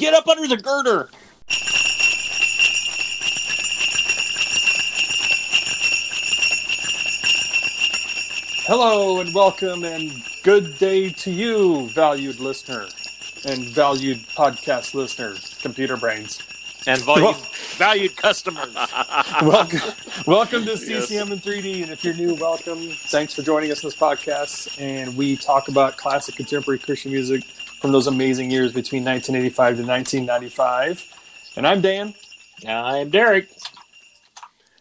Get up under the girder. Hello and welcome and good day to you, valued listener and valued podcast listener, computer brains. And valued, valued customers. welcome, welcome to Yes. CCM in 3D. And if you're new, welcome. Thanks for joining us in this podcast. And we talk about classic contemporary Christian music from those amazing years between 1985 to 1995. And I'm Dan. I'm Derek.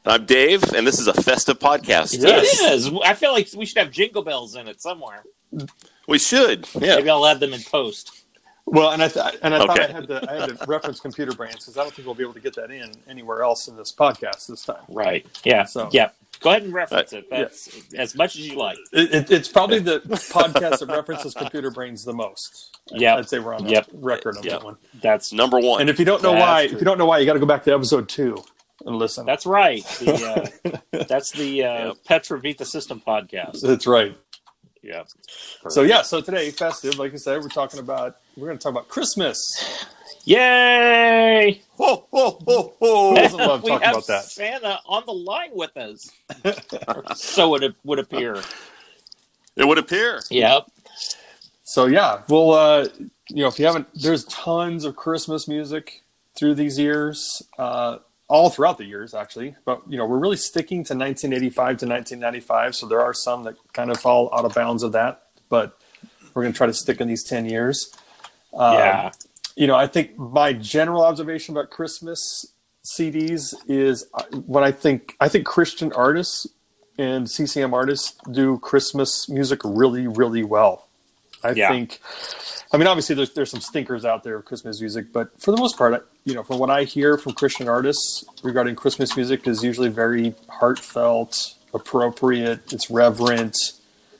I'm Dave, and this is a festive podcast. Yes. It is. I feel like we should have jingle bells in it somewhere. We should. Yeah. Maybe I'll add them in post. Well, and I th- and I thought I had to I had to reference computer brains because I don't think we'll be able to get that in anywhere else in this podcast this time. Right. Yeah. So- yeah. Go ahead and reference Uh, it. That's as much as you like. It, it, it's probably the podcast that references computer brains the most. Yeah, I'd say we're on a Yep. record on Yep. that one. That's Number one. And if you don't know That's why, true. if you don't know why, you got to go back to episode two and listen. that's right. The, uh, that's the uh, Yep. Petra Beat the System podcast. That's right. Yeah. So yeah, so today festive, like I said, we're talking about we're going to talk about Christmas. Yay! ho, ho, ho, ho. Who doesn't love we talking have about that? Santa on the line with us. so it would appear. It would appear. Yep. So yeah, well, uh, you know, if you haven't, there's tons of Christmas music through these years, uh, all throughout the years actually. But you know, we're really sticking to 1985 to 1995. So there are some that kind of fall out of bounds of that, but we're going to try to stick in these 10 years. Um, yeah. You know, I think my general observation about Christmas CDs is uh, what I think. I think Christian artists and CCM artists do Christmas music really, really well. I Yeah. think. I mean, obviously, there's there's some stinkers out there of Christmas music, but for the most part, you know, from what I hear from Christian artists regarding Christmas music, is usually very heartfelt, appropriate. It's reverent.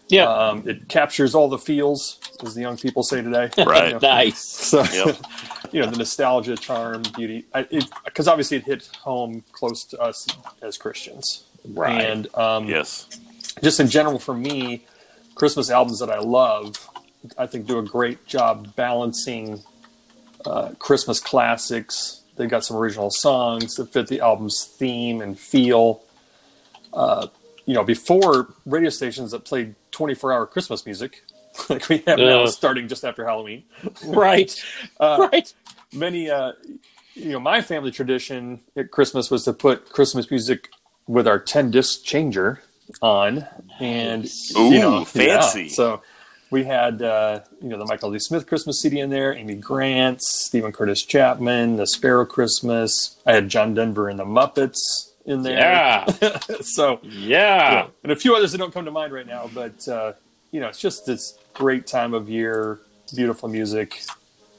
Yeah. Um, it captures all the feels, as the young people say today. Right. You know? nice. So, Yep. you know, the nostalgia, charm, beauty, because obviously it hit home close to us as Christians. Right. And um, Yes. just in general, for me, Christmas albums that I love, I think do a great job balancing uh, Christmas classics. They've got some original songs that fit the album's theme and feel. Uh, you know, before radio stations that played 24 hour Christmas music, like we have now, starting just after Halloween right. Uh, right. many uh you know my family tradition at christmas was to put christmas music with our 10 disc changer on and Ooh, you know yeah. fancy. so we had uh you know the michael lee smith christmas cd in there amy grant stephen curtis chapman the sparrow christmas i had john denver and the muppets in there Yeah. so Yeah. yeah. and a few others that don't come to mind right now but uh you know it's just this great time of year beautiful music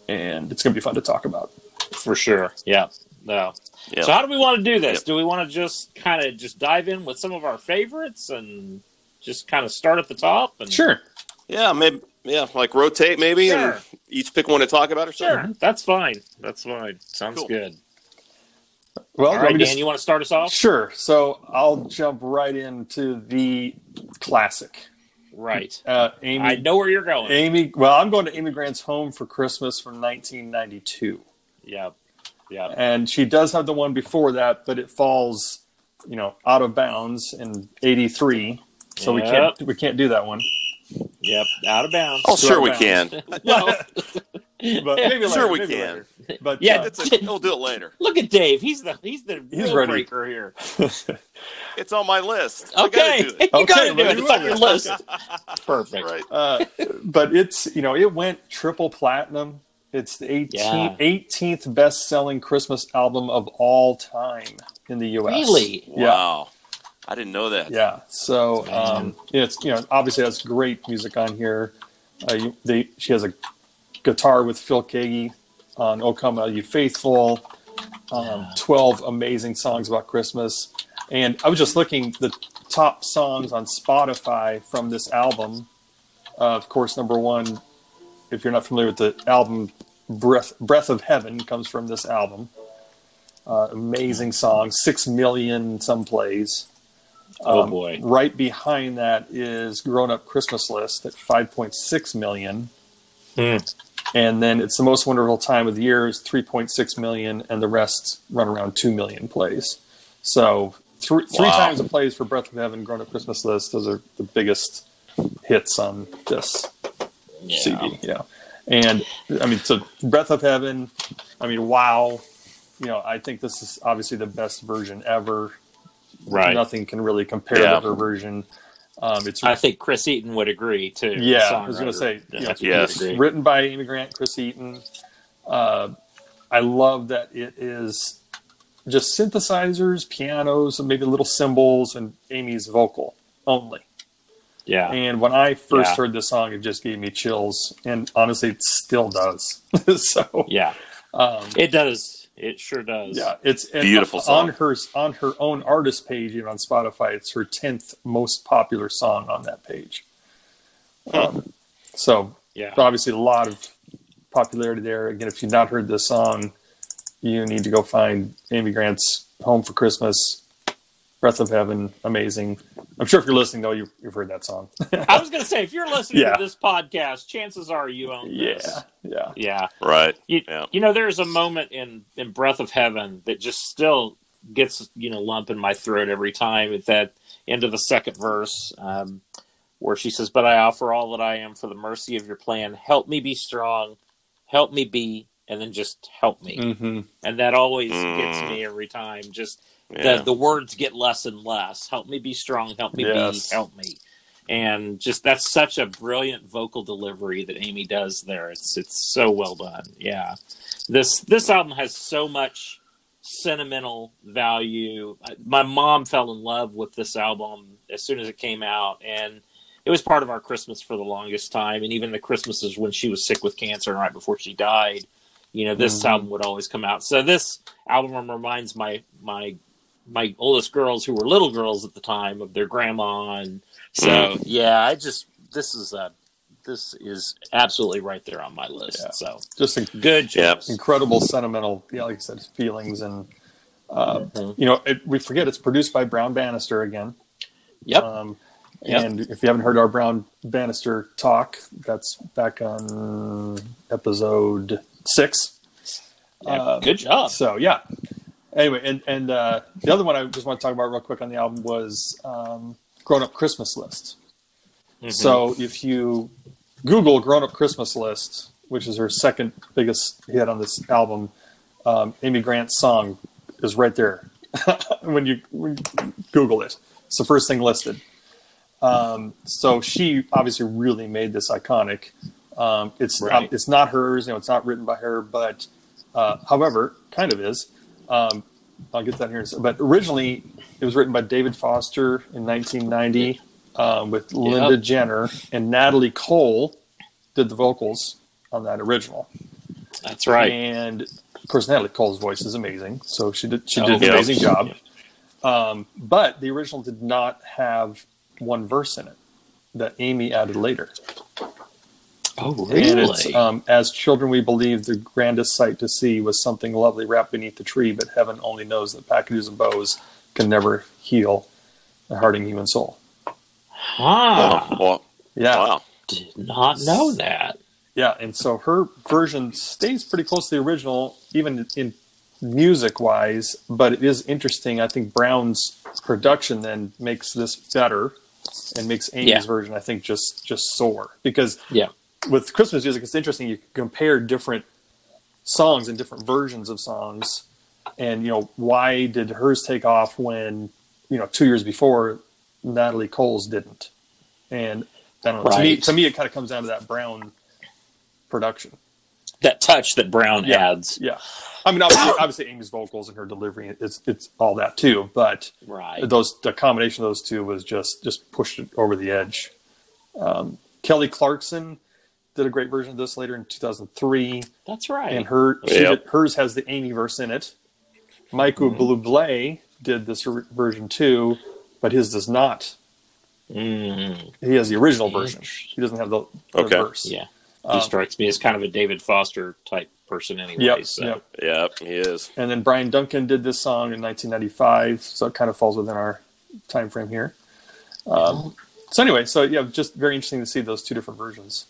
and it's going to be fun to talk about For sure. Yeah. No. Yep. So how do we want to do this? Yep. Do we want to just kind of just dive in with some of our favorites and just kind of start at the top? And Sure. Yeah, maybe. Yeah, like rotate maybe, Sure. and each pick one to talk about or something. Sure. That's fine. That's fine. Sounds Cool. good. Well, All let right, me Dan, just- you want to start us off? sure. So I'll jump right into the classic. Right. Uh, Amy. I know where you're going. Amy. Well, I'm going to Amy Grant's Home for Christmas from 1992, Yeah. Yeah. and she does have the one before that, but it falls, you know, out of bounds in '83. So we can't we can't do that one. Yep. Out of bounds. Oh, sure we Right can. Well, But maybe later, Sure we maybe can. later. But Yeah, uh, It's a, we'll do it later. look at Dave. He's the he's the He's rule ready. breaker here. It's on my list. Okay, gotta do it. you Okay, gotta do it. It's on your list. Perfect. Right. uh, but it's you know it went triple platinum. It's the 18th, Yeah. 18th best selling Christmas album of all time in the U.S. Really? Yeah. Wow. I didn't know that. Yeah. So um, it's you know obviously that's great music on here. Uh, you, they, she has a guitar with Phil Keaggy on "O Come All You Faithful." Um, Twelve amazing songs about Christmas, and I was just looking the top songs on Spotify from this album. Uh, of course, number one, if you're not familiar with the album, "Breath Breath of Heaven" comes from this album. Uh, amazing song, six million some plays. Oh Um, boy. Right behind that is Grown Up Christmas List at 5.6 million. Hmm. And then it's the most wonderful time of the year is 3.6 million, and the rest run around 2 million plays. So three, three Wow. times the plays for Breath of Heaven, Grown Up Christmas List. Those are the biggest hits on this CD. Yeah. And I mean, so Breath of Heaven, I mean, wow. You know, I think this is obviously the best version ever. Right. Nothing can really compare Yeah. to her version. Um, it's I think Chris Eaton would agree too. yeah, I was going to say, you know, I it's think he would Yes. written by Amy Grant, Chris Eaton. Uh, I love that it is just synthesizers, pianos, and maybe little cymbals, and Amy's vocal only. Yeah. And when I first Yeah. heard the song, it just gave me chills, and honestly, it still does. so Yeah. um, It does. It sure does. yeah, it's and Beautiful on her on her own artist page, even on Spotify. It's her tenth most popular song on that page. Um, so Yeah. obviously a lot of popularity there. Again, if you've not heard this song, you need to go find Amy Grant's "Home for Christmas," "Breath of Heaven," amazing. I'm sure if you're listening though, you've, you've heard that song. I was going to say, if you're listening Yeah. to this podcast, chances are you own yeah, this. yeah, Yeah. Right. You, Yeah. you know, there's a moment in, in Breath of Heaven that just still gets, you know, lump in my throat every time at that end of the second verse um, where she says, But I offer all that I am for the mercy of your plan. Help me be strong. Help me be. And then just help me. hmm And that always Mm. gets me every time. Just Yeah. the, the words get less and less. Help me be strong. Help me Yes. be. Help me. And just that's such a brilliant vocal delivery that Amy does there. It's it's so well done. Yeah, this this album has so much sentimental value. My mom fell in love with this album as soon as it came out, and it was part of our Christmas for the longest time. And even the Christmases when she was sick with cancer and right before she died, you know, this Mhm. album would always come out. So this album reminds my my my oldest girls who were little girls at the time of their grandma and so yeah i just this is a this is absolutely right there on my list Yeah. so just in, good choice. incredible sentimental, yeah, like I said, feelings and. Uh, Mhm. You know, it, we forget it's produced by Brown Bannister again. yep Um, Yep. And if you haven't heard our Brown Bannister talk, that's back on episode six. Yeah, uh, good job So yeah. Anyway, and and uh, the other one I just want to talk about real quick on the album was um, "Grown Up Christmas List." Mhm. So if you Google "Grown Up Christmas List," which is her second biggest hit on this album, um, Amy Grant's song is right there when you, when you Google it. It's the first thing listed. Um, so she obviously really made this iconic. Um, it's Right. um, it's not hers, you know, it's not written by her, but uh, however, kind of is. Um, I'll get that here. in a sec. But originally, it was written by David Foster in 1990 um, with Linda Jenner and Natalie Cole did the vocals on that original. that's right And of course, Natalie Cole's voice is amazing, so she did she Oh, did an yeah. amazing job. Um, but the original did not have one verse in it that Amy added later. Oh And it's really um, as children we believe the grandest sight to see was something lovely wrapped beneath the tree, but heaven only knows that packages and bows can never heal a hurting human soul. huh. Oh, well, Yeah, wow. did not know that yeah, and so her version stays pretty close to the original, even in music wise. But it is interesting. I think Brown's production then makes this better and makes Amy's Yeah. version, I think, just just soar because yeah with Christmas music, it's interesting. You can compare different songs and different versions of songs, and you know why did hers take off when you know two years before Natalie Cole's didn't? And I don't know. To me, to me, it kind of comes down to that Brown production. that touch that brown Yeah. adds Yeah, I mean, obviously, obviously, Amy's vocals and her delivery, it's it's all that too. But right those the combination of those two was just just pushed it over the edge. Um, Kelly Clarkson did a great version of this later in 2003, that's right and her she Yep. did, hers has the Amy verse in it. Michael Bublé did this r- version too, but his does not. mm, He has the original version. He doesn't have the, the Okay. verse. yeah he Um, strikes me as kind of a david foster type person anyway Yep, so yep. Yep, he is. And then Bryan Duncan did this song in 1995, so it kind of falls within our time frame here. Um, so anyway, so yeah, just very interesting to see those two different versions.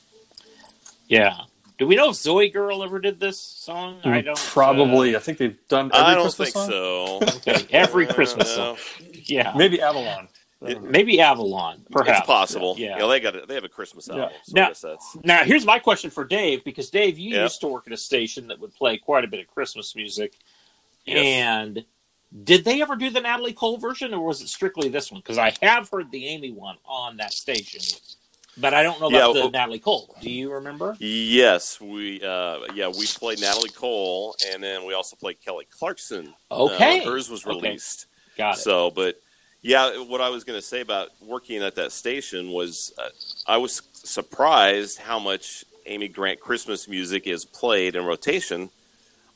Yeah, Do we know if ZOEgirl ever did this song? I don't. Mm, Probably. I think they've done every I don't Christmas think song. so. Uh, okay, every Christmas Uh, song. Yeah, Maybe Avalon. It- maybe Avalon. Perhaps It's possible. Yeah. Yeah, they got a, they have a Christmas Yeah. So Now- I guess that's Now, here's my question for Dave, because Dave, you Yeah. used to work at a station that would play quite a bit of Christmas music, Yes. and did they ever do the Natalie Cole version, or was it strictly this one? Because I have heard the Amy one on that station, but I don't know about Yeah, the well- Natalie Cole. Do you remember? yes. We uh, yeah we played Natalie Cole, and then we also played Kelly Clarkson. uh, Okay, when hers was Okay. released. got it. So, but yeah, what I was going to say about working at that station was uh, I was surprised how much Amy Grant Christmas music is played in rotation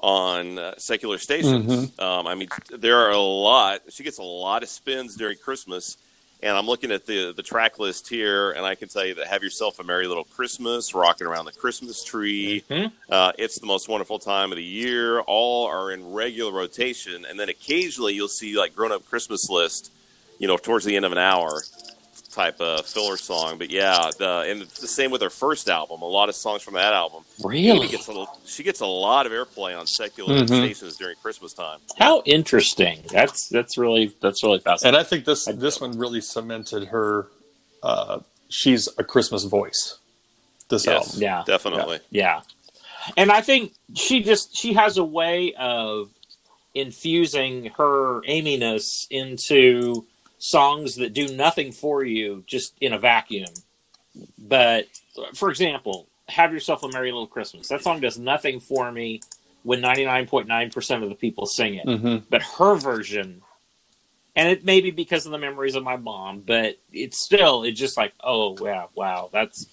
on uh, secular stations. Um, I mean, there are a lot. She gets a lot of spins during Christmas. And I'm looking at the the track list here, and I can tell you that "Have Yourself a Merry Little Christmas," "Rocking Around the Christmas Tree," Mhm. uh, "It's the Most Wonderful Time of the Year," all are in regular rotation. And then occasionally you'll see like "Grown Up Christmas List," you know, towards the end of an hour type of filler song. But yeah, the, and the same with her first album. A lot of songs from that album. Really? gets a she gets a lot of airplay on secular Mhm. stations during Christmas time. How interesting. That's that's really that's really fascinating. And I think this this one really cemented her. Uh, she's a Christmas voice. This Yes, album. Yeah. definitely. Yeah. And I think she just she has a way of infusing her Aminess into songs that do nothing for you just in a vacuum. But for example, Have Yourself a Merry Little Christmas. That song does nothing for me when 99.9% of the people sing it. hmm But her version and it may be because of the memories of my mom, but it's still it's just like, oh yeah, wow, that's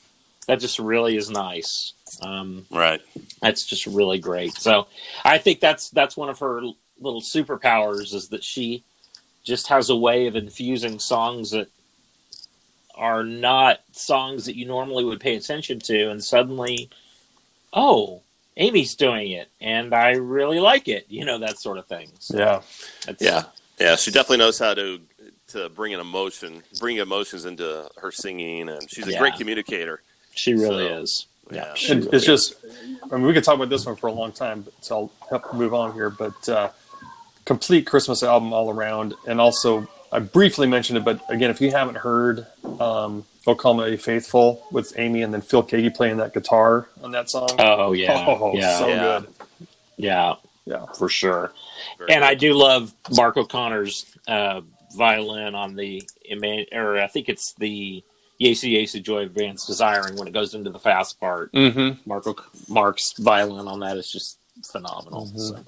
that just really is nice. Um, Right. that's just really great. So I think that's that's one of her little superpowers is that she just has a way of infusing songs that are not songs that you normally would pay attention to, and suddenly, oh, Amy's doing it, and I really like it. You know that sort of thing. So Yeah. that's- Yeah. Yeah. She definitely knows how to to bring an emotion, bring emotions into her singing, and she's a Yeah. great communicator. she really So, is. Yeah. she And really it's is. just, I mean, we could talk about this one for a long time, but so I'll help move on here. But uh, complete Christmas album all around, and also I briefly mentioned it, but again, if you haven't heard um, "O Call Me Faithful" with Amy and then Phil Keaggy playing that guitar on that song, Oh yeah, oh, yeah, so Yeah. good, yeah, yeah. for sure. Very and I do love Mark O'Connor's uh, violin on the Eman- or I think it's the Jesu Jesu Joy of Man's Desiring when it goes into the fast part. Mm-hmm. Mark Mark's violin on that is just phenomenal. Mhm. So.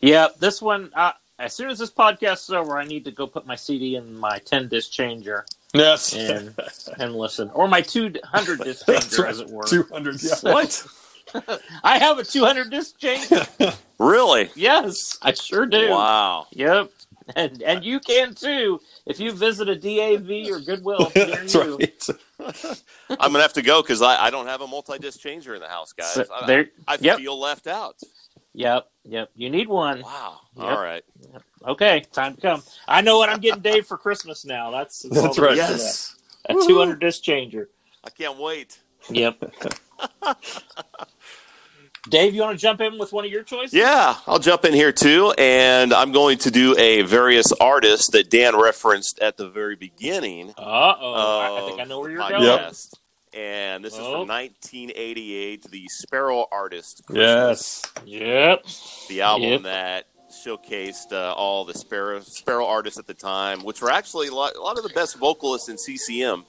Yeah, this one. Uh, as soon as this podcast is over, I need to go put my CD in my ten disc changer Yes, and and listen, or my two hundred disc changer, right. as it were. two hundred. Yeah. What? I have a two hundred disc changer. Really? yes, I sure do. Wow. Yep. And and you can too if you visit a DAV or Goodwill That's you. right. I'm gonna have to go because I, I don't have a multi-disc changer in the house, guys. So I, there, I yep. feel left out. Yep, yep. You need one. Wow. Yep. All right. Okay, time to come. I know what I'm getting Dave for Christmas now. That's, that's, That's right. Yes. that. A 200 disc changer. I can't wait. Yep. Dave, you want to jump in with one of your choices? Yeah, I'll jump in here too, and I'm going to do a various artist that Dan referenced at the very beginning. Uh oh. I, I think I know where you're going. podcast. And this is Oh. from 1988, the Sparrow Artist. Christmas. Yes. Yep. the album Yep. that showcased uh, all the sparrow sparrow artists at the time, which were actually a lot, a lot of the best vocalists in CCM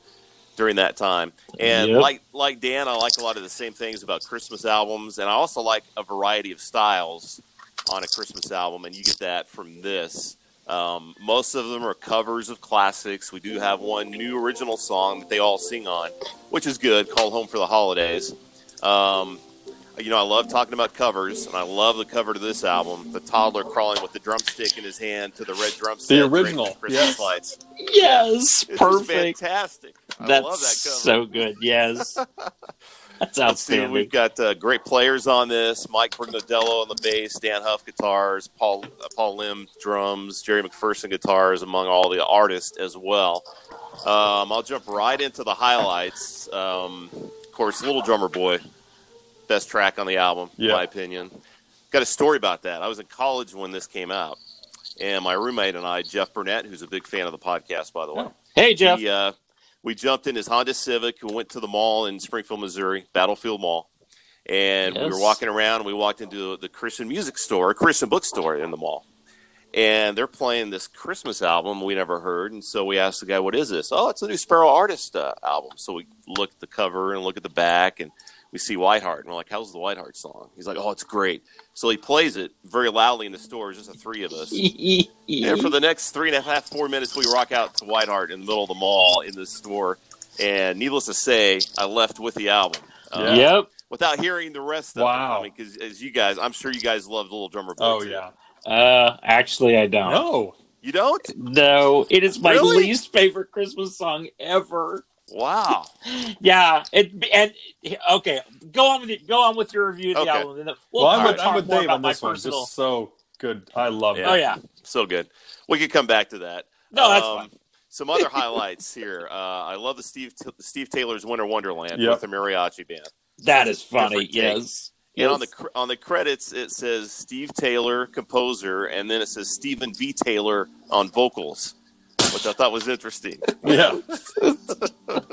during that time. And Yep. like like Dan, I like a lot of the same things about Christmas albums, and I also like a variety of styles on a Christmas album, and you get that from this. Um, most of them are covers of classics. We do have one new original song that they all sing on, which is good, called "Home for the Holidays." Um, you know, I love talking about covers, and I love the cover to this album. The toddler crawling with the drumstick in his hand to the red drumstick. The original, Christmas yes. lights. Yes. It's Perfect. fantastic. I That's love that cover. so good. Yes. That's outstanding. we've got uh, great players on this: Mike Brignardello on the bass, Dann Huff guitars, Paul uh, Paul Leim drums, Jerry McPherson guitars, among all the artists as well. Um, I'll jump right into the highlights. Um, of course, Little Drummer Boy, best track on the album, Yeah. in my opinion. Got a story about that. I was in college when this came out, and my roommate and I, Jeff Burnett, who's a big fan of the podcast, by the way, Oh. Hey, Jeff. he, uh, we jumped in his Honda Civic. We went to the mall in Springfield, Missouri, Battlefield Mall, and we were walking around. and We walked into the Christian music store, Christian bookstore in the mall, and they're playing this Christmas album we never heard. And so we asked the guy, "What is this?" Oh, it's a new Sparrow Artist uh, album. So we looked at the cover and look at the back, and we see Whiteheart, and we're like, "How's the Whiteheart song?" He's like, "Oh, it's great." So he plays it very loudly in the store. It's just the three of us. And for the next three and a half, four minutes, we rock out to Whiteheart in the middle of the mall in the store. And needless to say, I left with the album. Uh, Yep. Without hearing the rest of Wow. it. I mean, because as you guys, I'm sure you guys love the Little Drummer Boy. Oh too. yeah. Uh, actually, I don't. No. You don't? No, it is my Really? least favorite Christmas song ever. Wow. Yeah, it and okay, go on with it. Go on with your review of the Okay. album. and then We'll, Well, I'm we'll with, talk I'm with more Dave about on my this one. personal. Just so good. I love Yeah. Oh yeah, So good. We could come back to that. no, that's Um, fine. Some other highlights here. Uh, I love the Steve Steve Taylor's Winter Wonderland Yep. with the mariachi band. That is funny. different take. Yes. And on the cr- on the credits, it says Steve Taylor, composer, and then it says Stephen V. Taylor on vocals, which I thought was interesting. Yeah. But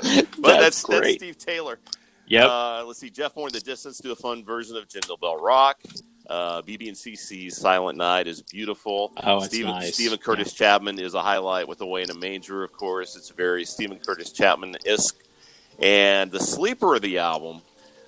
That's that's, that's, great. Steve Taylor. Yep. Uh, let's see, Jeff Moore in the distance do a fun version of Jingle Bell Rock. Uh, BeBe and CeCe's Silent Night is beautiful. Oh, it's Stephen, nice. Stephen Curtis Chapman is a highlight with Away in a Manger, of course. It's very Stephen Curtis Chapman esque. And the sleeper of the album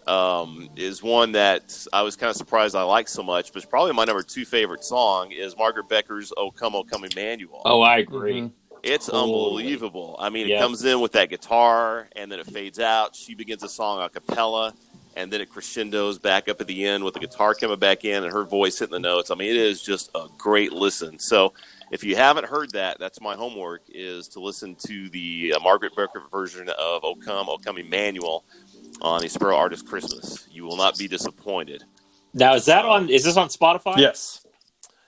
um, is one that I was kind of surprised I liked so much, but it's probably my number two favorite song is Margaret Becker's "O Come, O Come Emmanuel." oh, I agree. Mhm. It's Holy. unbelievable. I mean, it Yep. comes in with that guitar, and then it fades out. She begins a song a cappella, and then it crescendos back up at the end with the guitar coming back in and her voice hitting the notes. I mean, it is just a great listen. So, if you haven't heard that, that's my homework: is to listen to the uh, Margaret Becker version of "O Come, O Come Emmanuel" on a Sparrow Artist Christmas. You will not be disappointed. Now, is that on? Is this on Spotify? Yes.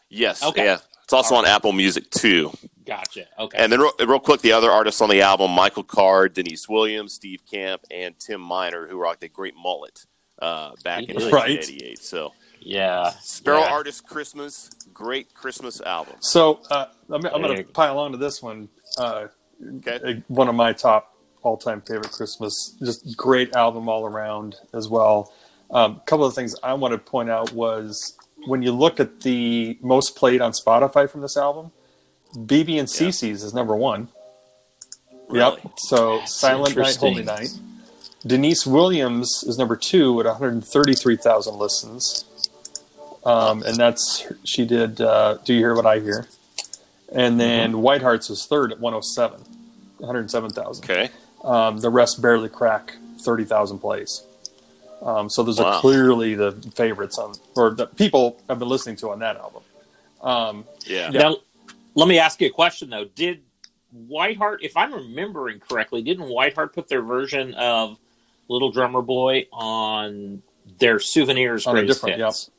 Yes, Okay. yeah. It's also on Apple Music too. Gotcha. Okay. And then, real, real quick, the other artists on the album: Michael Card, Deniece Williams, Steve Camp, and Tim Miner, who rocked a great mullet uh, back in Right. 1988. So, yeah. Sparrow yeah. Artist Christmas, great Christmas album. So uh, I'm, I'm going to pile on to this one. Uh, Okay, uh, one of my top all-time favorite Christmas. Just great album all around as well. A um, couple of things I want to point out was when you look at the most played on Spotify from this album, BB and Yeah. CC's is number one. really? Yep. So That's Silent Night, Holy. Night. Deniece Williams is number two at 133,000 listens. Um, and that's she did. Uh, Do you hear what I hear? And then Whiteheart's was third at 107, 107,000. Okay, Um, the rest barely crack 30,000 plays. Um, so those Wow. are clearly the favorites on, or the people have been listening to on that album. Um, yeah. Yeah. Now, let me ask you a question though. Did Whiteheart, if I'm remembering correctly, didn't Whiteheart put their version of Little Drummer Boy on their souvenirs On a greatest different- hits?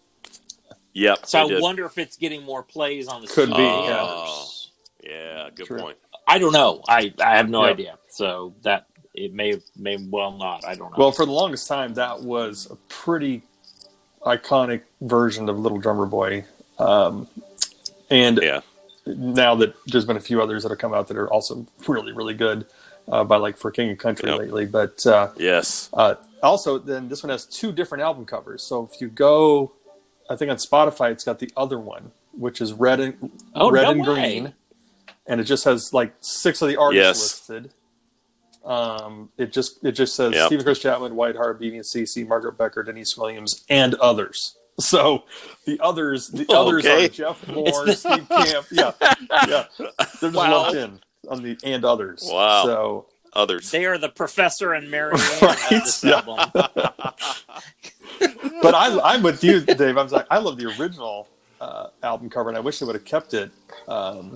Yep. So I did. wonder if it's getting more plays on the Could be, souvenirs. yeah. Yeah, good True. point. I don't know. I I have no Yeah. idea. So that it may may well not. I don't know. Well, for the longest time, that was a pretty iconic version of Little Drummer Boy. Um, and Yeah, now that there's been a few others that have come out that are also really, really good uh, by like for King & Country Yep. lately. But uh, yes. uh, also, then this one has two different album covers. So if you go, I think on Spotify, it's got the other one, which is red and Oh, red no and way. green, and it just has like six of the artists Yes. listed. Um, it just it just says Yep. Stephen Curtis Chapman, Whiteheart, BeBe and CeCe, Margaret Becker, Deniece Williams, and others. So the others, the others Okay. are Jeff Moore, It's Steve Camp. Yeah, yeah, they're just Wow. lumped in on the and others. Wow. So Others. they are the Professor and Mary Right, of this yeah. album. but I, I'm with you, Dave. I was like, I love the original uh, album cover, and I wish they would have kept it. Um,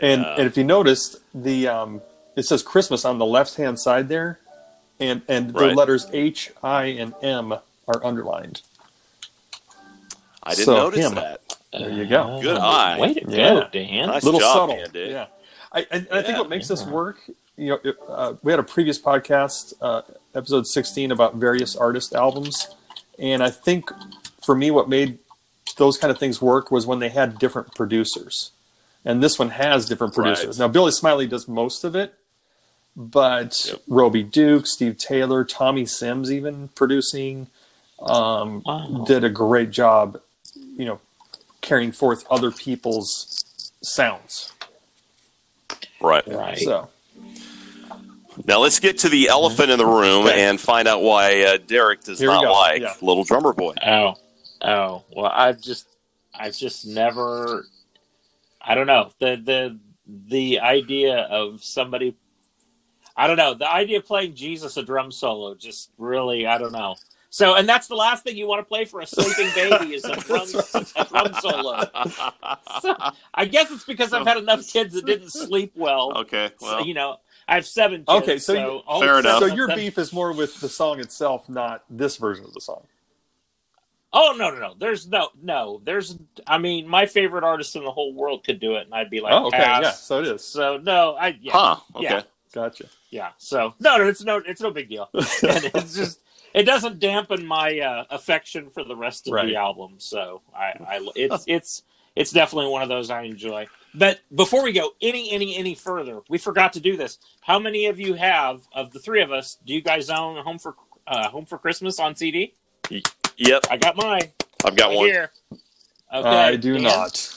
and Yeah. and if you noticed, the um, it says Christmas on the left hand side there, and and the Right. letters H, I, and M are underlined. I didn't so, notice him. that. There you go. Good eye. Way to Yeah. go, Dan. Nice little job, subtle, Andy. yeah. I, and, and I think what makes this work, you know, it, uh, we had a previous podcast, uh, episode 16, about various artist albums, And I think for me, what made those kind of things work was when they had different producers. And this one has different producers. Right. Now, Billy Smiley does most of it, but Yep. Roby Duke, Steve Taylor, Tommy Sims, even producing, um, Wow. did a great job, you know, carrying forth other people's sounds. Right. Right. So, Now let's get to the elephant in the room Okay. and find out why uh, Derek does Here not like Yeah. Little Drummer Boy. Oh, oh. Well, I've just, I've just never. I don't know the the the idea of somebody. I don't know the idea of playing Jesus a drum solo. Just really, I don't know. So, and that's the last thing you want to play for a sleeping baby is a drum, a drum solo. So, I guess it's because I've had enough kids that didn't sleep well. okay, So, you know, I have seven kids. Okay, so you- all Fair enough. so your beef is more with the song itself, not this version of the song. Oh no no no! There's no no. There's I mean, my favorite artist in the whole world could do it, and I'd be like, oh, okay, pass. yeah, so it is. So no, I yeah huh? Okay. yeah. Gotcha. yeah. So no no, it's no it's no big deal. and it's just it doesn't dampen my uh, affection for the rest of Right. the album. So I, I it's it's it's definitely one of those I enjoy. But before we go any any any further, we forgot to do this. How many of you have of the three of us? Do you guys own Home for uh, Home for Christmas on CD? Yep, I got mine. I've got right one. here. Okay, I do Dan? not.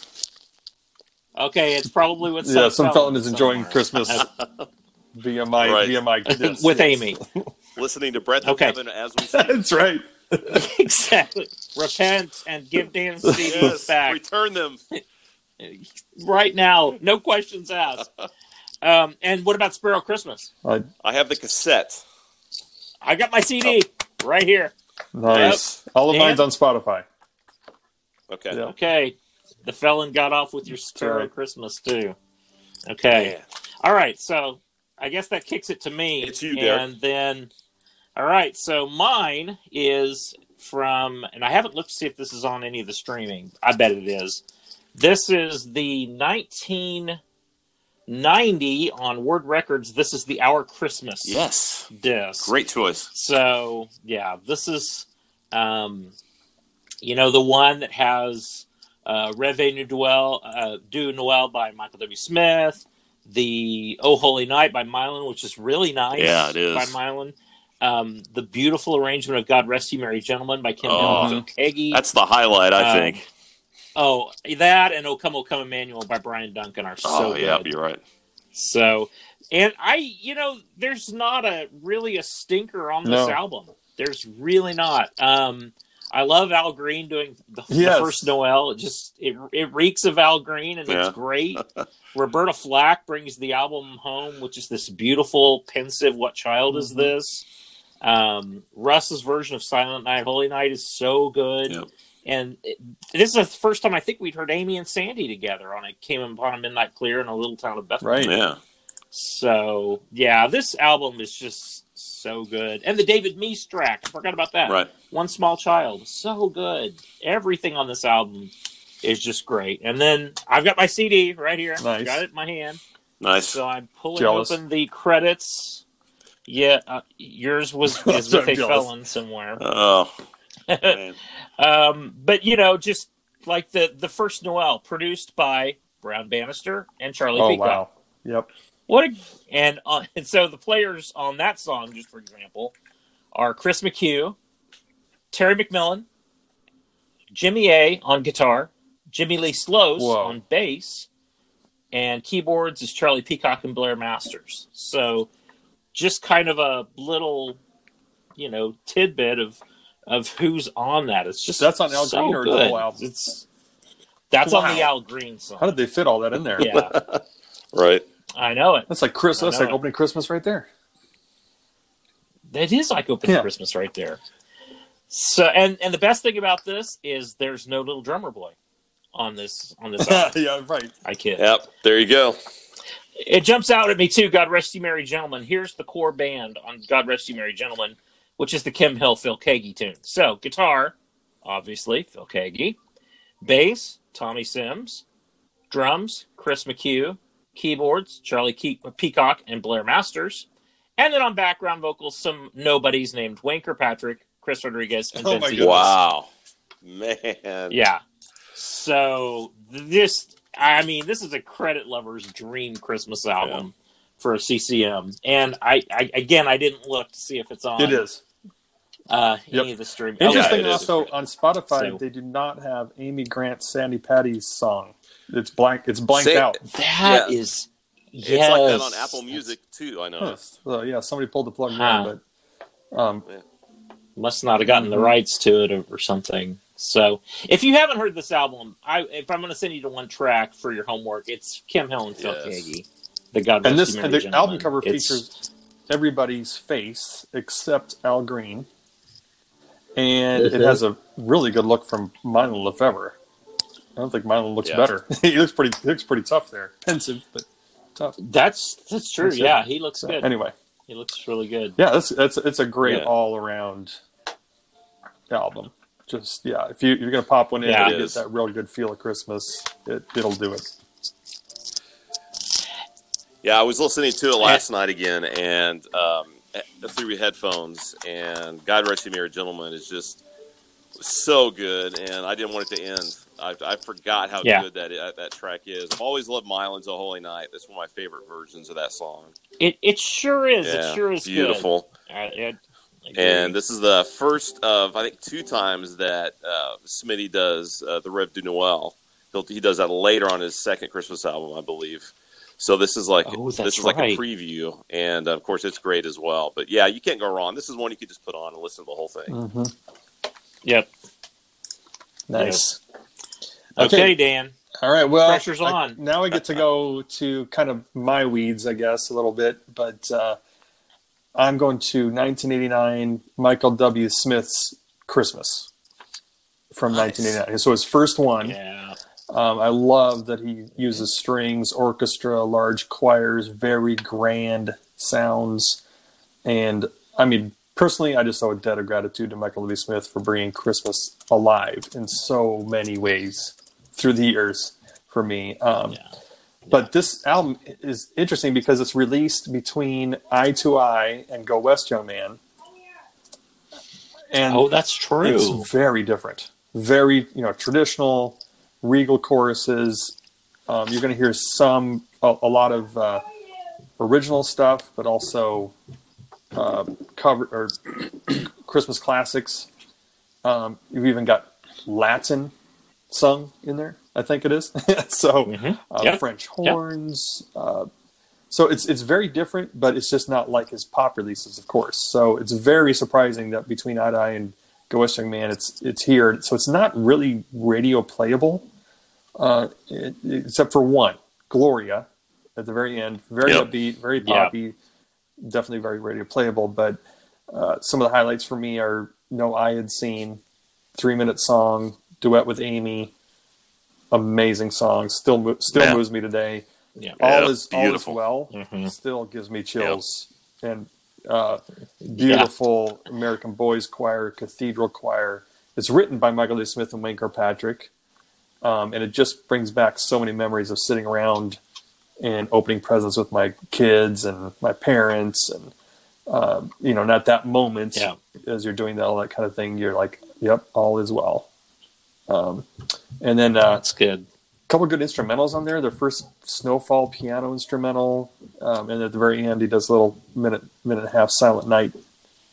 Okay, it's probably with Yeah, some, some felon is enjoying somewhere. Christmas via my Right. via my this. with Amy. Listening to Breath of Okay. Heaven as we speak. That's right. exactly. Repent and give Dan Stevens yes, back return them. right now. No questions asked. Um, and what about Sparrow Christmas? Uh, I have the cassette. I got my CD right here. nice. All of Dan? mine's on Spotify. Okay. Yeah. Okay. The felon got off with your Sparrow right. Christmas too. Okay. Man. All right, so I guess that kicks it to me. It's you, Derek. And then, all right, so mine is from, and I haven't looked to see if this is on any of the streaming. I bet it is. This is the 1990 on Word Records. This is the Our Christmas Yes. disc. Great choice. So yeah, this is, um, you know, the one that has uh, Reve Nu Duel, uh, Du Noel by Michael W. Smith, the Oh Holy Night by Mylon, which is really nice. Yeah, it is. by Mylon. Um, the beautiful arrangement of God Rest You Merry Gentlemen by Kim Oh, Hill and Phil Keaggy. That's the highlight, I Um, think. Oh, that and O Come O Come Emmanuel by Bryan Duncan are so oh, yeah, good. you're right. So, and I, you know, there's not a really a stinker on this No. album. There's really not. Um, I love Al Green doing the, the first Noel. It just it it reeks of Al Green, and Yeah. it's great. Roberta Flack brings the album home, which is this beautiful, pensive "What Child Is Mhm. This." Um, Russ's version of Silent Night, Holy Night is so good. Yep. And it, this is the first time I think we'd heard Amy and Sandi together on it. Came upon a midnight clear in a little town of Bethlehem. Right. Yeah. So yeah, this album is just so good, and the David Meece track. I forgot about that. Right. One Small Child, so good. Everything on this album is just great. And then I've got my CD right here. Nice. Got it in my hand. Nice. So I'm pulling Jealous. open the credits. Yeah, uh, yours was is I'm with a jealous. felon somewhere. Oh, um, but you know, just like the the first Noel, produced by Brown Bannister and Charlie Oh Peacock. wow. Yep. What a, and uh, and so the players on that song, just for example, are Chris McHugh, Terry McMillan, Jimmy A on guitar, Jimmie Lee Sloas Whoa. on bass, and keyboards is Charlie Peacock and Blair Masters. So just kind of a little, you know, tidbit of of who's on that. It's just That's on Al so Green or the whole album? It's that's on the Al Green song. How did they fit all that in there? yeah, right. I know it. That's like Chris. That's like it. opening Christmas right there. That is like opening Yeah. Christmas right there. So and and the best thing about this is there's no little drummer boy on this on this album. yeah. Right. I kid. Yep. There you go. It jumps out at me too. God rest you, merry gentlemen. Here's the core band on God rest you, merry gentlemen, which is the Kim Hill Phil Keaggy tune. So guitar, obviously Phil Keaggy, bass Tommy Sims, drums Chris McHugh, keyboards Charlie Ke- Peacock and Blair Masters, and then on background vocals some nobodies named Wayne Kirkpatrick, Chris Rodriguez, and Oh Vince my Gill. Wow, man. Yeah. So this, I mean, this is a credit lover's dream Christmas album for a CCM, and I, I again, I didn't look to see if it's on. It is. uh, Yep. any of the stream. Interesting it is. also on Spotify So- they do not have Amy Grant Sandi Patty's song. It's blank it's blanked Say- out. That Yeah. is, It's yes. like that on Apple Music too. I Huh. noticed. So yeah, somebody pulled the plug Huh. there, but um Must not have gotten the Mhm. rights to it or, or something. So, if you haven't heard this album, I if I'm going to send you to one track for your homework, it's Kim Hill and Phil Yes. Keaggy. The God and this and Merry the album cover It's- features everybody's face except Al Green. And it has a really good look from Mylon LeFevre. I don't think Mylon looks Yeah. better. he looks pretty he looks pretty tough there. Pensive, but tough. That's that's true. That's it. yeah, he looks So, good. anyway. He looks really good. Yeah, that's it's it's a great Yeah. all around album. Just yeah, if you you're gonna pop one in Yeah. and get is. that real good feel of Christmas, it it'll do it. Yeah, I was listening to it last night again, and um, through headphones. And God Rest You Merry Gentlemen is just so good, and I didn't want it to end. I, I forgot how Yeah. good that that that track is. I've always loved Mylon's A Holy Night. That's one of my favorite versions of that song. It it sure is. yeah, it sure is beautiful. Good. I, I, I agree. And this is the first of I think two times that uh, Smitty does uh, the Rev du Noël. He'll, he does that later on his second Christmas album, I believe. So this is like Oh, this is like right. a preview, and uh, of course it's great as well. But yeah, you can't go wrong. This is one you could just put on and listen to the whole thing. Mm-hmm. yep. Nice. Okay, Okay. Dan. All right. Well, Pressure's I- on. now I get to go to kind of my weeds, I guess, a little bit. But uh, I'm going to 1989 Michael W. Smith's Christmas from Nice. 1989. So his first one. Yeah. Um, I love that he uses strings, orchestra, large choirs, very grand sounds, and I mean, personally, I just owe a debt of gratitude to Michael W. Smith for bringing Christmas alive in so many ways through the years for me. Um, Yeah. But this album is interesting because it's released between Eye to Eye and Go West, Young Man, and Oh, that's true. it's very different. Very, you know, traditional, regal choruses. Um, you're going to hear some, a, a lot of uh, original stuff, but also uh, cover or Christmas classics. Um, you've even got Latin sung in there. I think it is. so Mhm. uh, Yeah. French horns. Uh, so it's it's very different, but it's just not like his pop releases, of course. So it's very surprising that between to Eye and Go West Young Man, it's it's here. So it's not really radio playable, uh, it- except for one, Gloria, at the very end. Very Yep. upbeat, very Yep. poppy, definitely very radio playable. But uh, some of the highlights for me are No Eye Had Seen, three minute song, duet with Amy, amazing song. Still mo- still Yeah. moves me today. Yeah. All Yeah, is all is beautiful. well. Mhm. Still gives me chills. And uh, beautiful American Boys Choir, Cathedral Choir. It's written by Michael W. Smith and Wayne Kirkpatrick. Um, and it just brings back so many memories of sitting around and opening presents with my kids and my parents and uh, you know, not that moment Yeah. as you're doing that all that kind of thing. You're like, "Yep, all is well." Um, and then uh, That's good. couple good instrumentals on there. The first Snowfall piano instrumental, um, and at the very end, he does a little minute minute and a half Silent Night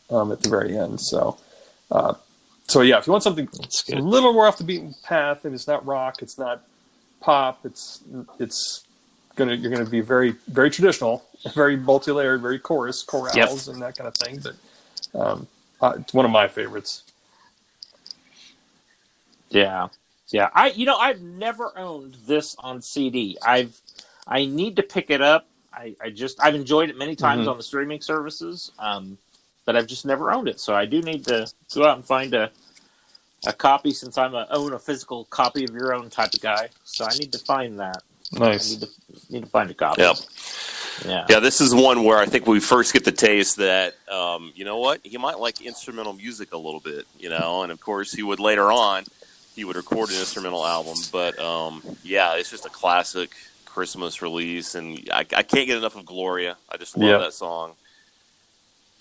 um, at the very end. So, uh, so yeah, if you want something a little more off the beaten path, and it's not rock, it's not pop, it's it's gonna you're gonna be very very traditional, very multi layered, very chorus, chorales, Yep. and that kind of thing. But um, uh, it's one of my favorites. Yeah. Yeah. I you know, I've never owned this on CD. I've I need to pick it up. I, I just I've enjoyed it many times Mhm. on the streaming services. Um but I've just never owned it. So I do need to go out and find a a copy since I'm a own a physical copy of your own type of guy. So I need to find that. I Nice. need to need to find a copy. Yep. Yeah. Yeah, this is one where I think we first get the taste that, um, you know what, he might like instrumental music a little bit, you know, and of course he would later on, he would record an instrumental album. But um, yeah, it's just a classic Christmas release, and I, I can't get enough of Gloria. I just love Yeah. that song.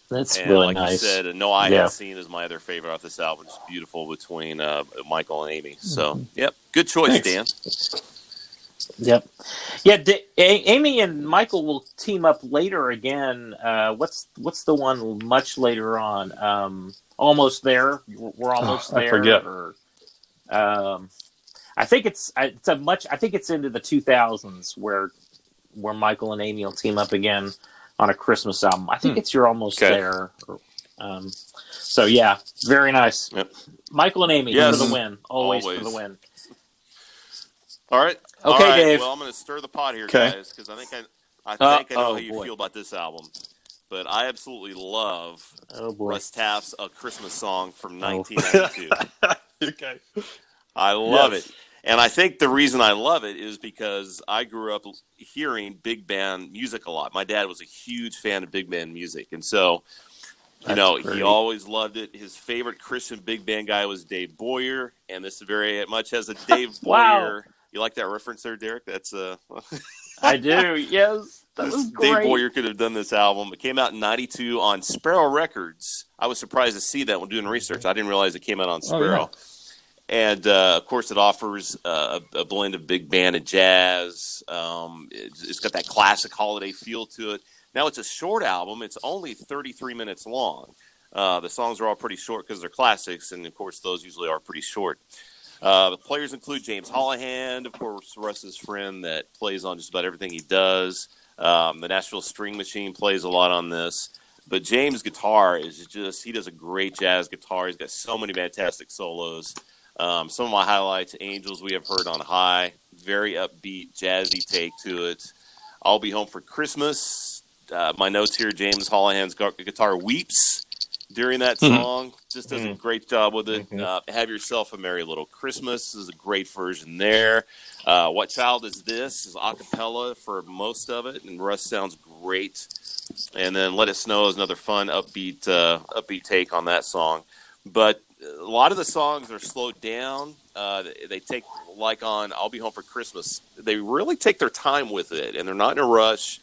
That's and really like nice. you said, No I Yeah. Has Seen is my other favorite off this album. It's beautiful between uh, Michael and Amy. So, Mm-hmm. yep, good choice, Thanks. Dan. Yep. Yeah, D- A- Amy and Michael will team up later again. Uh, what's what's the one much later on? Um, almost there. We're almost Oh, I there. forget. Or, um, I think it's it's a much. I think it's into the two thousands where where Michael and Amy will team up again on a Christmas album. I think Hmm. it's you're almost Okay. there. Um, so yeah, very nice. Yep. Michael and Amy Yes. for the win. Always, Always. for the win. All right. Okay, All right. Dave. Well, I'm going to stir the pot here, Okay. guys, because I think I, I Uh, think I know oh, how you boy. feel about this album. But I absolutely love Oh boy. Russ Taff's "A Christmas Song" from Oh. 1992. okay. I love Yes. it. And I think the reason I love it is because I grew up hearing big band music a lot. My dad was a huge fan of big band music. And so, you That's know, great. he always loved it. His favorite Christian big band guy was Dave Boyer. And this very much has a Dave Wow. Boyer. You like that reference there, Derek? That's uh, I do. Yes, that this- Dave. Boyer could have done this album. It came out in '92 on Sparrow Records. I was surprised to see that when doing research. I didn't realize it came out on Oh, yeah. Sparrow. And uh, of course, it offers uh, a, blend of big band and jazz. Um, it's, it's got that classic holiday feel to it. Now it's a short album. It's only 33 minutes long. Uh, the songs are all pretty short because they're classics, and of course, those usually are pretty short. Uh, the players include James Hollahan, of course, Russ's friend that plays on just about everything he does. Um, the Nashville String Machine plays a lot on this. But James' guitar is just, he does a great jazz guitar. He's got so many fantastic solos. Um, some of my highlights Angels We Have Heard on High, very upbeat, jazzy take to it. I'll Be Home for Christmas. Uh, my notes here James Hollahan's gu- guitar weeps during that Mhm. song. Just does a great job with it. Mhm. Uh, Have Yourself a Merry Little Christmas is a great version there. Uh, what Child Is This is a cappella for most of it, and Russ sounds great. And then Let It Snow is another fun, upbeat, uh, upbeat take on that song. But a lot of the songs are slowed down. Uh, they, they take, like on I'll Be Home for Christmas, they really take their time with it, and they're not in a rush.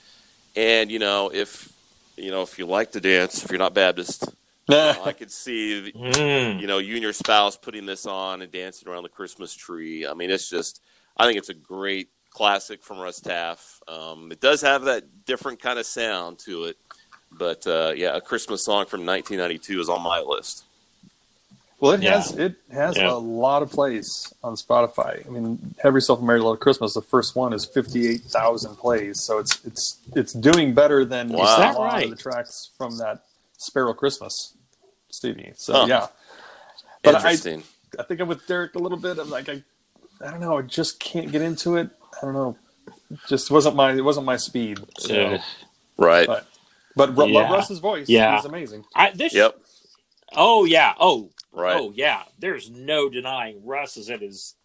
And, you know, if, you know, if you like to dance, if you're not Baptist, I could see Mm. you know, you and your spouse putting this on and dancing around the Christmas tree. I mean, it's just, I think it's a great classic from Russ Taff. Um, it does have that different kind of sound to it, but uh, yeah, a Christmas song from 1992 is on my list. Well, it Yeah. has it has Yeah. a lot of plays on Spotify. I mean, "Have Yourself a Merry Little Christmas." The first one is fifty eight thousand plays, so it's it's it's doing better than Wow. a lot right? of the tracks from that Sparrow Christmas, Stevie. So Huh. yeah, But I- Interesting. I think I'm with Derek a little bit. I'm like I, I don't know, I just can't get into it. I don't know, just wasn't my it wasn't my speed. So, Ugh. right. but but Yeah. love Russ's voice. Yeah. he's amazing. I, this, Yep. Oh yeah. Oh Right. oh yeah. There's no denying Russ is at his.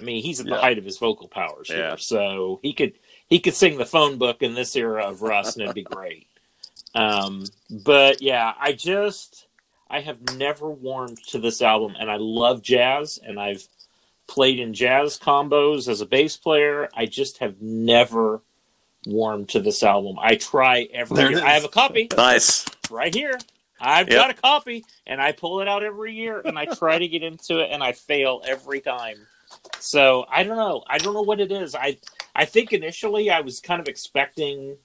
I mean, he's at the Yeah. height of his vocal powers Yeah. here, so he could he could sing the phone book in this era of Russ, and it'd be great. Um, but yeah, I just I have never warmed to this album, and I love jazz, and I've played in jazz combos as a bass player. I just have never warmed to this album. I try every year. I have a copy Nice. right here. I've Yep. got a copy, and I pull it out every year, and I try to get into it, and I fail every time. So I don't know. I don't know what it is. I I think initially I was kind of expecting,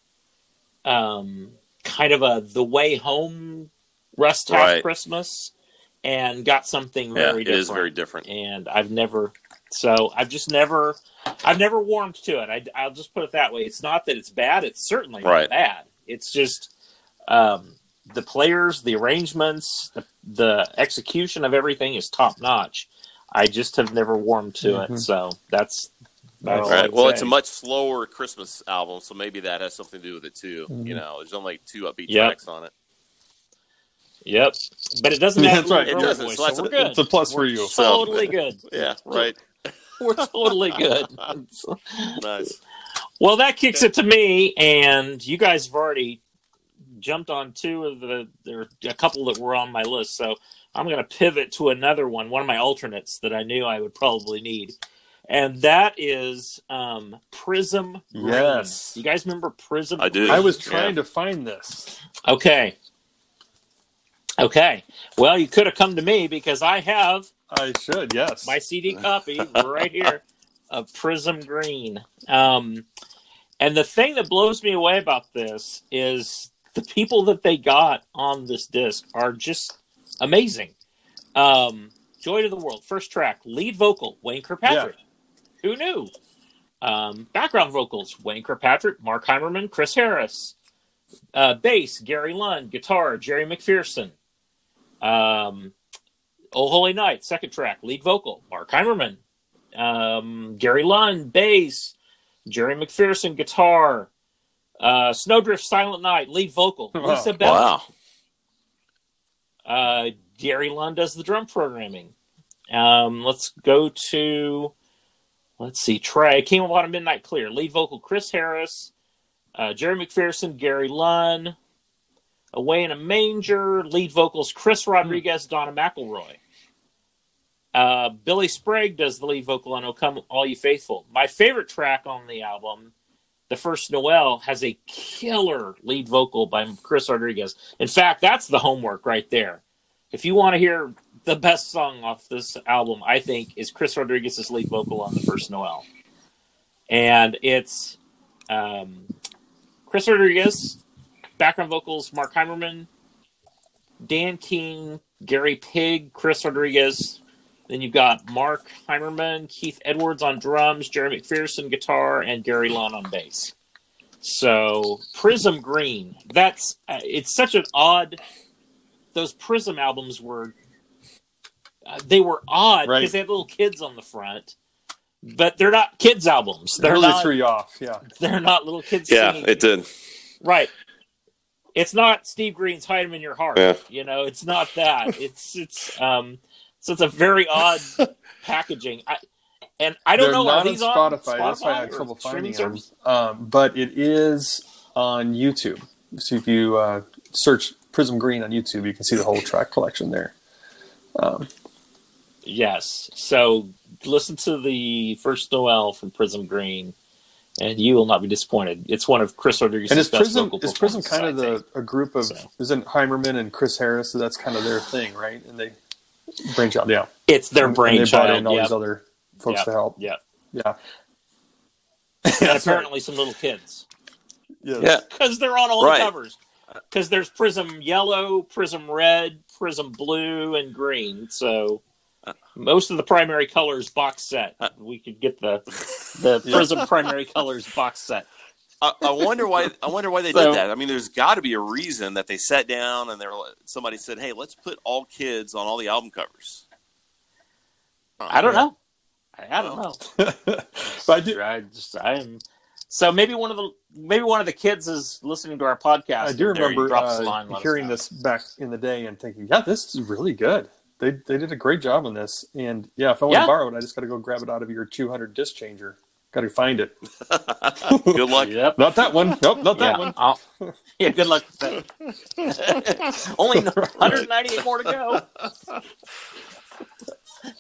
um, kind of a the way home Russ Taff Right. Christmas, and got something Yeah, very it different. is very different. And I've never, so I've just never, I've never warmed to it. I, I'll just put it that way. It's not that it's bad. It's certainly not bad. It's just um, the players, the arrangements, the, the execution of everything is top notch. I just have never warmed to it. Mhm. So that's that's all Right. Well, it's a much slower Christmas album, so maybe that has something to do with it too. Mhm. You know, there's only two upbeat Yep. tracks on it. Yep, but it doesn't Yeah, have that's right. It doesn't, voice, so that's so we're a- good. It's a plus for We're you. So- Totally good. Yeah. Right. We're totally good. nice. Well, that kicks it to me, and you guys have already jumped on two of the. There are a couple that were on my list, so I'm going to pivot to another one, one of my alternates that I knew I would probably need, and that is um, Prism. Green. Yes. you guys remember Prism? I do. I was Yeah. trying to find this. Okay, Okay. Well, you could have come to me because I have I should, yes. my CD copy right here of Prism Green. Um, and the thing that blows me away about this is the people that they got on this disc are just amazing. Um, Joy to the World, first track, lead vocal, Wayne Kirkpatrick. Who knew? Um, background vocals, Wayne Kirkpatrick, Mark Heimerman, Chris Harris. Uh, bass, Gary Lunn. Guitar, Jerry McPherson. Um, Oh Holy Night, second track, lead vocal, Mark Heimerman. Um, Gary Lunn, bass. Jerry McPherson, guitar. Uh, Snowdrift, Silent Night, lead vocal. Wow. Lisa Bell. Wow. Uh, Gary Lunn does the drum programming. Um, let's go to, let's see, Trey. Came Upon a Midnight Clear. Lead vocal Chris Harris, uh, Jerry McPherson, Gary Lunn. Away in a Manger. Lead vocals Chris Rodriguez, Donna McElroy. Uh, Billy Sprague does the lead vocal on "O Come All You Faithful." My favorite track on the album, "The First Noel," has a killer lead vocal by Chris Rodriguez. In fact, that's the homework right there. If you want to hear the best song off this album, I think is Chris Rodriguez's lead vocal on "The First Noel," and it's um, Chris Rodriguez, background vocals Mark Heimerman, Dan King, Gary Pigg, Chris Rodriguez. Then you've got Mark Heimerman, Keith Edwards on drums, Jerry McPherson guitar, and Gary Lunn on bass. So Prism Green. That's uh, it's such an odd. Those Prism albums were. Uh, they were odd because Right. they had little kids on the front, but they're not kids albums. They're really not. threw you off. Yeah. They're not little kids. Yeah, singing. it did. Right. It's not Steve Green's "Hide "Hide 'Em in Your Heart." Yeah. You know, it's not that. It's it's um. So it's a very odd packaging. I and I don't They're know. not Are these on on Spotify. That's why I had or trouble finding them. Um, but it is on YouTube. So if you uh, search Prism Green on YouTube, you can see the whole track collection there. Um, Yes. So listen to the first Noel from Prism Green, and you will not be disappointed. It's one of Chris Rodriguez's and is best Prism vocal is Prism kind of the a group of So. isn't Heimerman and Chris Harris? So that's kind of their thing, right? And they branch out, yeah. It's their And they brought in all Yep. these other folks Yep. to help. Yep. Yeah, And apparently some little kids. Yes. Yeah. because they're on all Right. the covers. Because there's Prism Yellow, Prism Red, Prism Blue, and Green. So most of the primary colors box set. We could get the the Prism primary colors box set. I, I wonder why. I wonder why they So- did that. I mean, there's got to be a reason that they sat down and they were. like- Somebody said, "Hey, let's put all kids on all the album covers." I don't know. I, I don't know. but I do. I just I am. So maybe one of the maybe one of the kids is listening to our podcast. I do and there he remember uh, line, hearing this back in the day and thinking, "Yeah, this is really good." They they did a great job on this, and yeah, if I want Yeah. to borrow it, I just got to go grab it out of your 200 disc changer. Got to find it. Good luck. Yep. Not that one. Nope, not that yeah. one. I'll- yeah. Good luck with that. Only 198 more to go.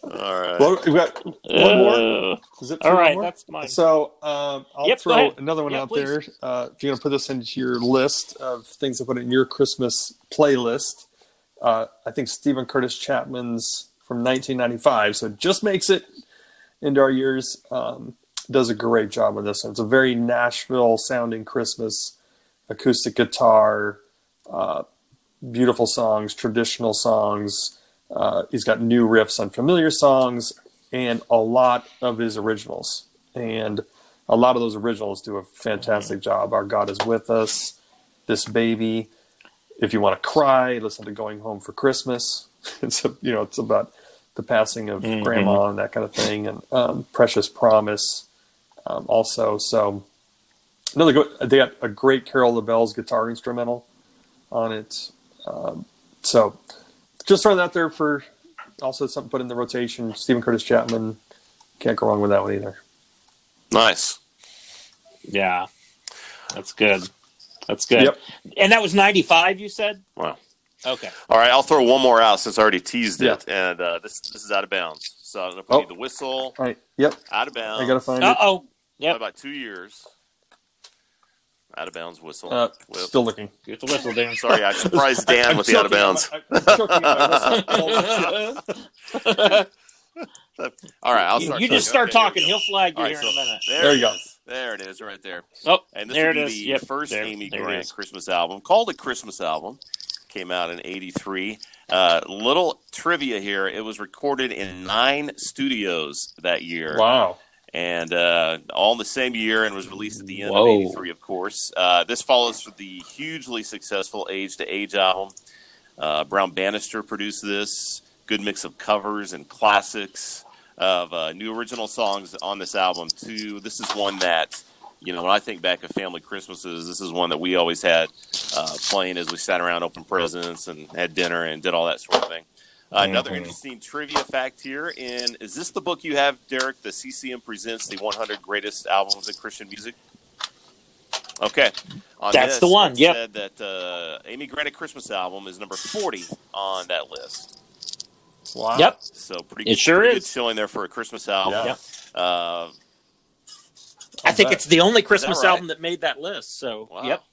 All right. Well, we got one more. Uh, Is it all one right, more? that's mine. So um, I'll Yep, throw another one Yeah, out please. there. Uh, if you're going to put this into your list of things to put in your Christmas playlist, uh, I think Stephen Curtis Chapman's from 1995, so just makes it into our years. Um, does a great job with this one. It's a very Nashville sounding Christmas acoustic guitar, uh, beautiful songs, traditional songs. Uh, he's got new riffs on familiar songs and a lot of his originals. And a lot of those originals do a fantastic job. Our God is with us, This Baby. If you want to cry, listen to Going Home for Christmas. It's a, you know it's about the passing of Mhm. grandma and that kind of thing, and um, Precious Promise um, also. So another good. They got a great Carol of the Bells guitar instrumental on it. Um, so just throw that out there for also something put in the rotation. Stephen Curtis Chapman can't go wrong with that one either. Nice. Yeah, that's good. That's good. Yep. And that was 95, you said? Wow. Okay. All right, I'll throw one more out since I already teased Yeah. it, and uh, this this is out of bounds. So I don't know if we Oh. need the whistle. All right. Yep. Out of bounds. I gotta find Uh it. oh. Yep. about two years. Out of bounds whistle. Uh, Whip. still looking. Get the whistle, Dan. Sorry, I surprised Dan I'm with the out of bounds. my- I'm choking on my whistle. All right, I'll start. you just talking. start Okay, talking. He'll flag you All here right, in a minute. there, There it you go. There it is, right there. Oh, And this there it is. the Yep, first there- Amy there Grant. Christmas album, called a Christmas album. Came out in '83. Uh, little trivia here: it was recorded in nine studios that year, Wow. and uh, all in the same year, and was released at the end Whoa. of '83. Of course, uh, this follows the hugely successful Age to Age album. Uh, Brown Bannister produced this. Good mix of covers and classics of uh, new original songs on this album. Too. This is one that, you know, when I think back of family Christmases, this is one that we always had uh, playing as we sat around, opened presents, and had dinner and did all that sort of thing. Uh, Another Mhm. interesting trivia fact here, and is this the book you have, Derek? The CCM presents the 100 greatest albums in Christian music. Okay, on That's this, the one, Yeah. Said that uh, Amy Grant Christmas album is number 40 on that list. Wow. Yep. So pretty, It sure pretty is. good showing there for a Christmas album. Yeah. Yep. Uh, I think bet. it's the only Christmas right? album that made that list. So, wow. yep,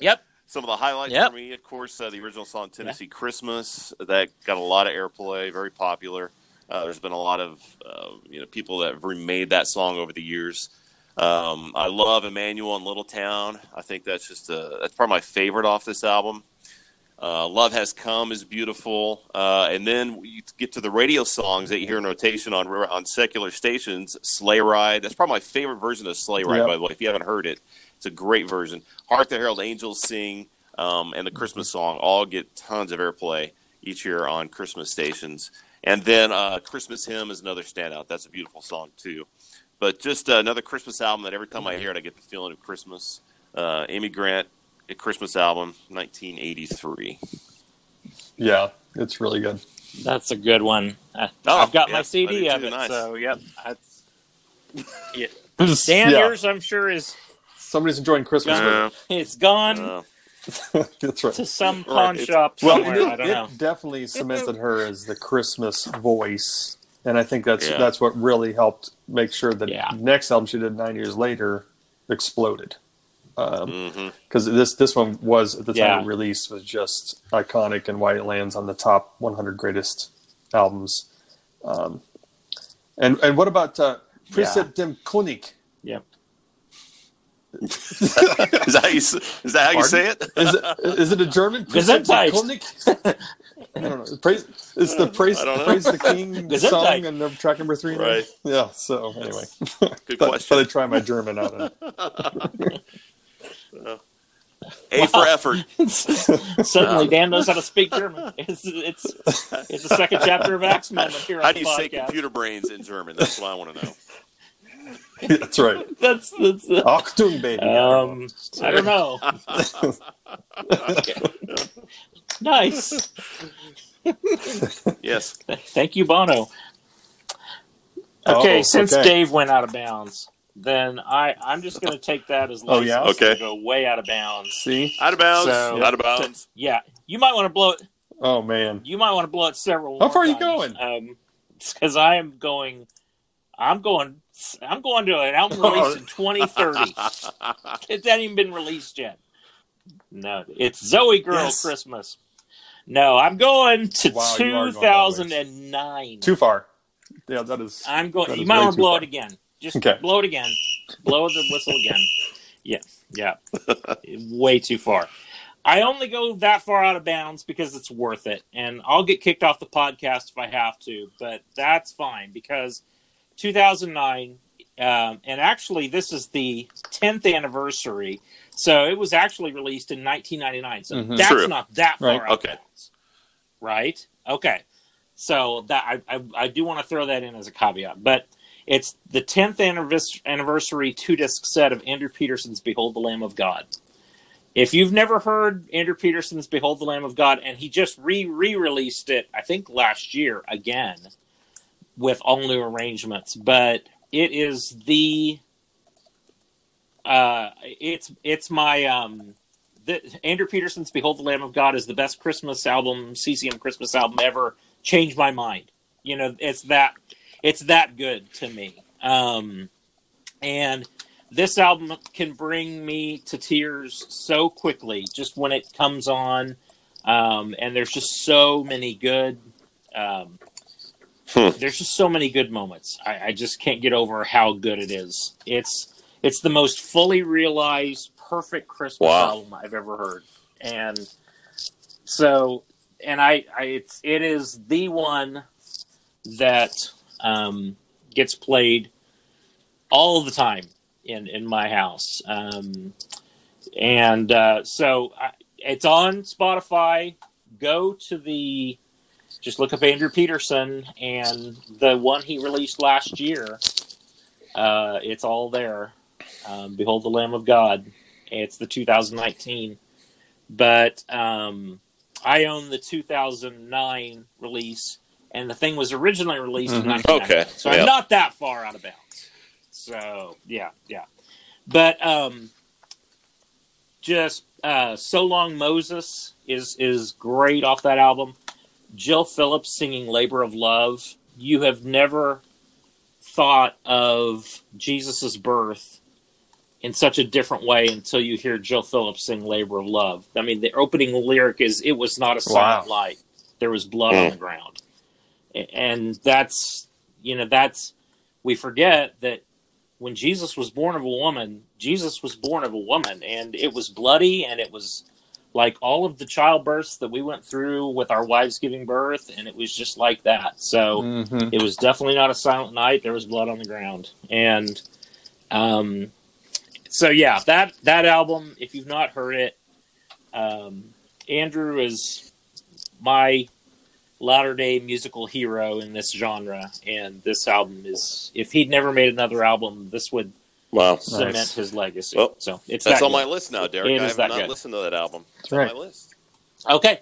yep. Some of the highlights Yep. for me, of course, uh, the original song "Tennessee Christmas" that got a lot of airplay, very popular. Uh, there's been a lot of uh, you know people that have remade that song over the years. Um, I love Emmanuel and Little Town. I think that's just a, that's probably my favorite off this album. Uh, Love Has Come is beautiful, uh, and then you get to the radio songs that you hear in rotation on on secular stations. Sleigh Ride, that's probably my favorite version of Sleigh Ride. Yep. By the way, if you haven't heard it, it's a great version. Hark the Herald Angels Sing um, and the Christmas song all get tons of airplay each year on Christmas stations. And then uh, Christmas Hymn is another standout. That's a beautiful song too. But just uh, another Christmas album that every time I hear it, I get the feeling of Christmas. Uh, Amy Grant, a Christmas album, 1983. Yeah, it's really good. That's a good one. Uh, Oh, I've got yeah, my CD of it. Nice. So, yep. That's, Just- Dan, yeah, yours, I'm sure, is somebody's enjoying Christmas. Uh, it's gone That's right. to some pawn Right. shop Well, somewhere. it, I don't it know. definitely cemented her as the Christmas voice, and I think that's Yeah. that's what really helped make sure that Yeah. next album she did nine years later exploded. Because mhm. this this one was at the time Yeah. of release was just iconic and why it lands on the top 100 greatest albums. Um, and and what about uh, Preis dem König? Yep. is that how you, is that how you say it? Is it is it a German? Gesundheit. König? I don't know. Praise, it's the praise, praise the king song and number, track number three. Right. Yeah. So anyway, Good question. thought I'd try my German out. On it. A for effort. Suddenly, Dan knows how to speak German. It's it's it's the second chapter of Acts Men here How do you say computer brains in German? That's what I want to know. That's right. That's that's. Uh, Achtung, baby. um, I don't know. nice. Yes. Thank you, Bono. Oh, Okay, since okay. Dave went out of bounds, then I I'm just going to take that as Oh, yeah? Okay. go way out of bounds. See? Out of bounds. So- out of bounds. Yeah, you might want to blow it. Oh man. You might want to blow it several. How more far are you times. going? Um, because I am going. I'm going. I'm going to an album release in 2030. It hasn't even been released yet. No, it's ZOEgirl Yes. Christmas. No, I'm going to Wow, you are going 2009. Too far. Yeah, that is. I'm going. You might want to blow far. it again. Just Okay. blow it again. Blow the whistle again. Yeah, yeah. Way too far. I only go that far out of bounds because it's worth it, and I'll get kicked off the podcast if I have to. But that's fine because 2009, um, and actually this is the 10th anniversary, so it was actually released in 1999. So Mhm. that's True. not that far Right. out. of Okay. bounds. Right. Okay. So that I, I, I do want to throw that in as a caveat, but it's the 10th anniversary, two disc set of Andrew Peterson's Behold the Lamb of God. If you've never heard Andrew Peterson's Behold the Lamb of God, and he just re re released it, I think last year again with all new arrangements, but it is the uh it's it's my um the, Andrew Peterson's Behold the Lamb of God is the best Christmas album, CCM Christmas album ever. Changed my mind. You know, it's that it's that good to me. Um, and this album can bring me to tears so quickly just when it comes on um, and there's just so many good um, Hmm. there's just so many good moments I, I just can't get over how good it is it's it's the most fully realized perfect christmas Wow. album i've ever heard and so and i, I it's it is the one that um, gets played all the time in in my house. Um, and uh, so I, it's on spotify. Go to the just look up andrew peterson and the one he released last year. Uh, it's all there. Um, behold the lamb of god. It's the 2019 but um, i own the 2009 release and the thing was originally released in Mhm. 1990 Okay, so yeah. i'm not that far out of bounds. So yeah yeah. But um just uh so long moses is is great off that album. Jill phillips singing labor of love. You have never thought of jesus's birth in such a different way until you hear jill phillips sing labor of love. I mean the opening lyric is it was not a silent Wow. light. There was blood on Mm. the ground. A- and that's you know that's we forget that when Jesus was born of a woman, Jesus was born of a woman, and it was bloody, and it was like all of the childbirths that we went through with our wives giving birth, and it was just like that. So Mhm. it was definitely not a silent night. There was blood on the ground, and um, so yeah, that that album. If you've not heard it, um, Andrew is my latter day musical hero in this genre, and this album is. If he'd never made another album, this would Wow. cement Nice. his legacy. Well, so it's That's that on my list now, Derek. It I have not good. listened to that album. It's That's right. on my list. Okay,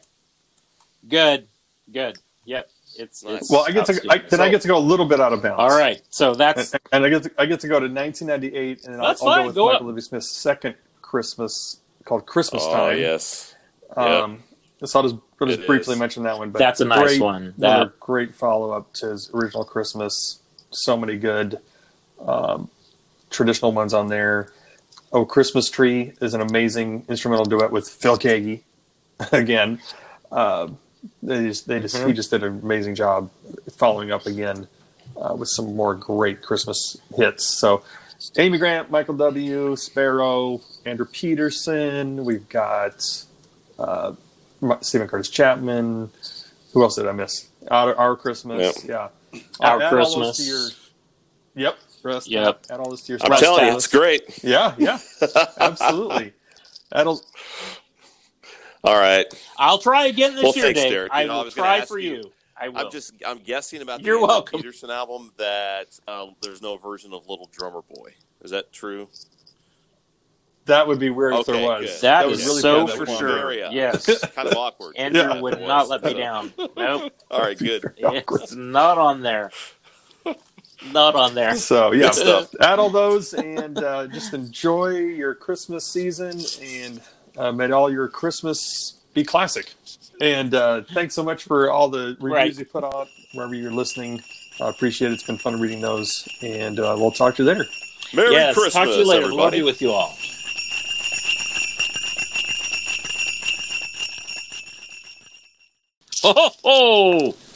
good, good. Yep, it's, Nice. it's Well, I get to I, outstanding. then I get to go a little bit out of bounds. All right, so that's and, and I get to, I get to go to 1998, and I'll, That's I'll go with go Michael up. Livy Smith's second Christmas called Christmas Oh Time. yes. Um, so I'll just, I'll just It briefly is. mention that one. But that's a nice great, one. Another That great follow up to his original Christmas. So many good um, traditional ones on there. Oh, Christmas Tree is an amazing instrumental duet with Phil Keaggy. Again, uh, they just, they just he just did an amazing job following up again uh, with some more great Christmas hits. So, Amy Grant, Michael W. Sparrow, Andrew Peterson. We've got uh, Stephen Curtis Chapman. Who else did I miss? Our, Our Christmas. Yeah. Our Add Christmas. to your- yep. Rest, Yep. Add all this to your I'm Rest telling you, it's great. Yeah, yeah. Absolutely. That'll All right. I'll try again this Well, year, thanks, Dave. Derek. I You know, I will was gonna try for you- you. I will. I'm just I'm guessing about the You're Andrew welcome. Peterson album that uh, there's no version of Little Drummer Boy. Is that true? That would be weird if there was. good. that was is really so bad for sure. Area. Yes, kind of awkward. Andrew Yeah. would not let me down. Nope, All right, good. it's not on there. Not on there. So yeah, stuff. add all those and uh, just enjoy your Christmas season and uh, may all your Christmas be classic. And uh, thanks so much for all the reviews Right. you put out wherever you're listening. I appreciate it. It's been fun reading those, and uh, we'll talk to you later. Merry yes, Christmas, talk to you later. Love everybody. you with you all. Ho ho!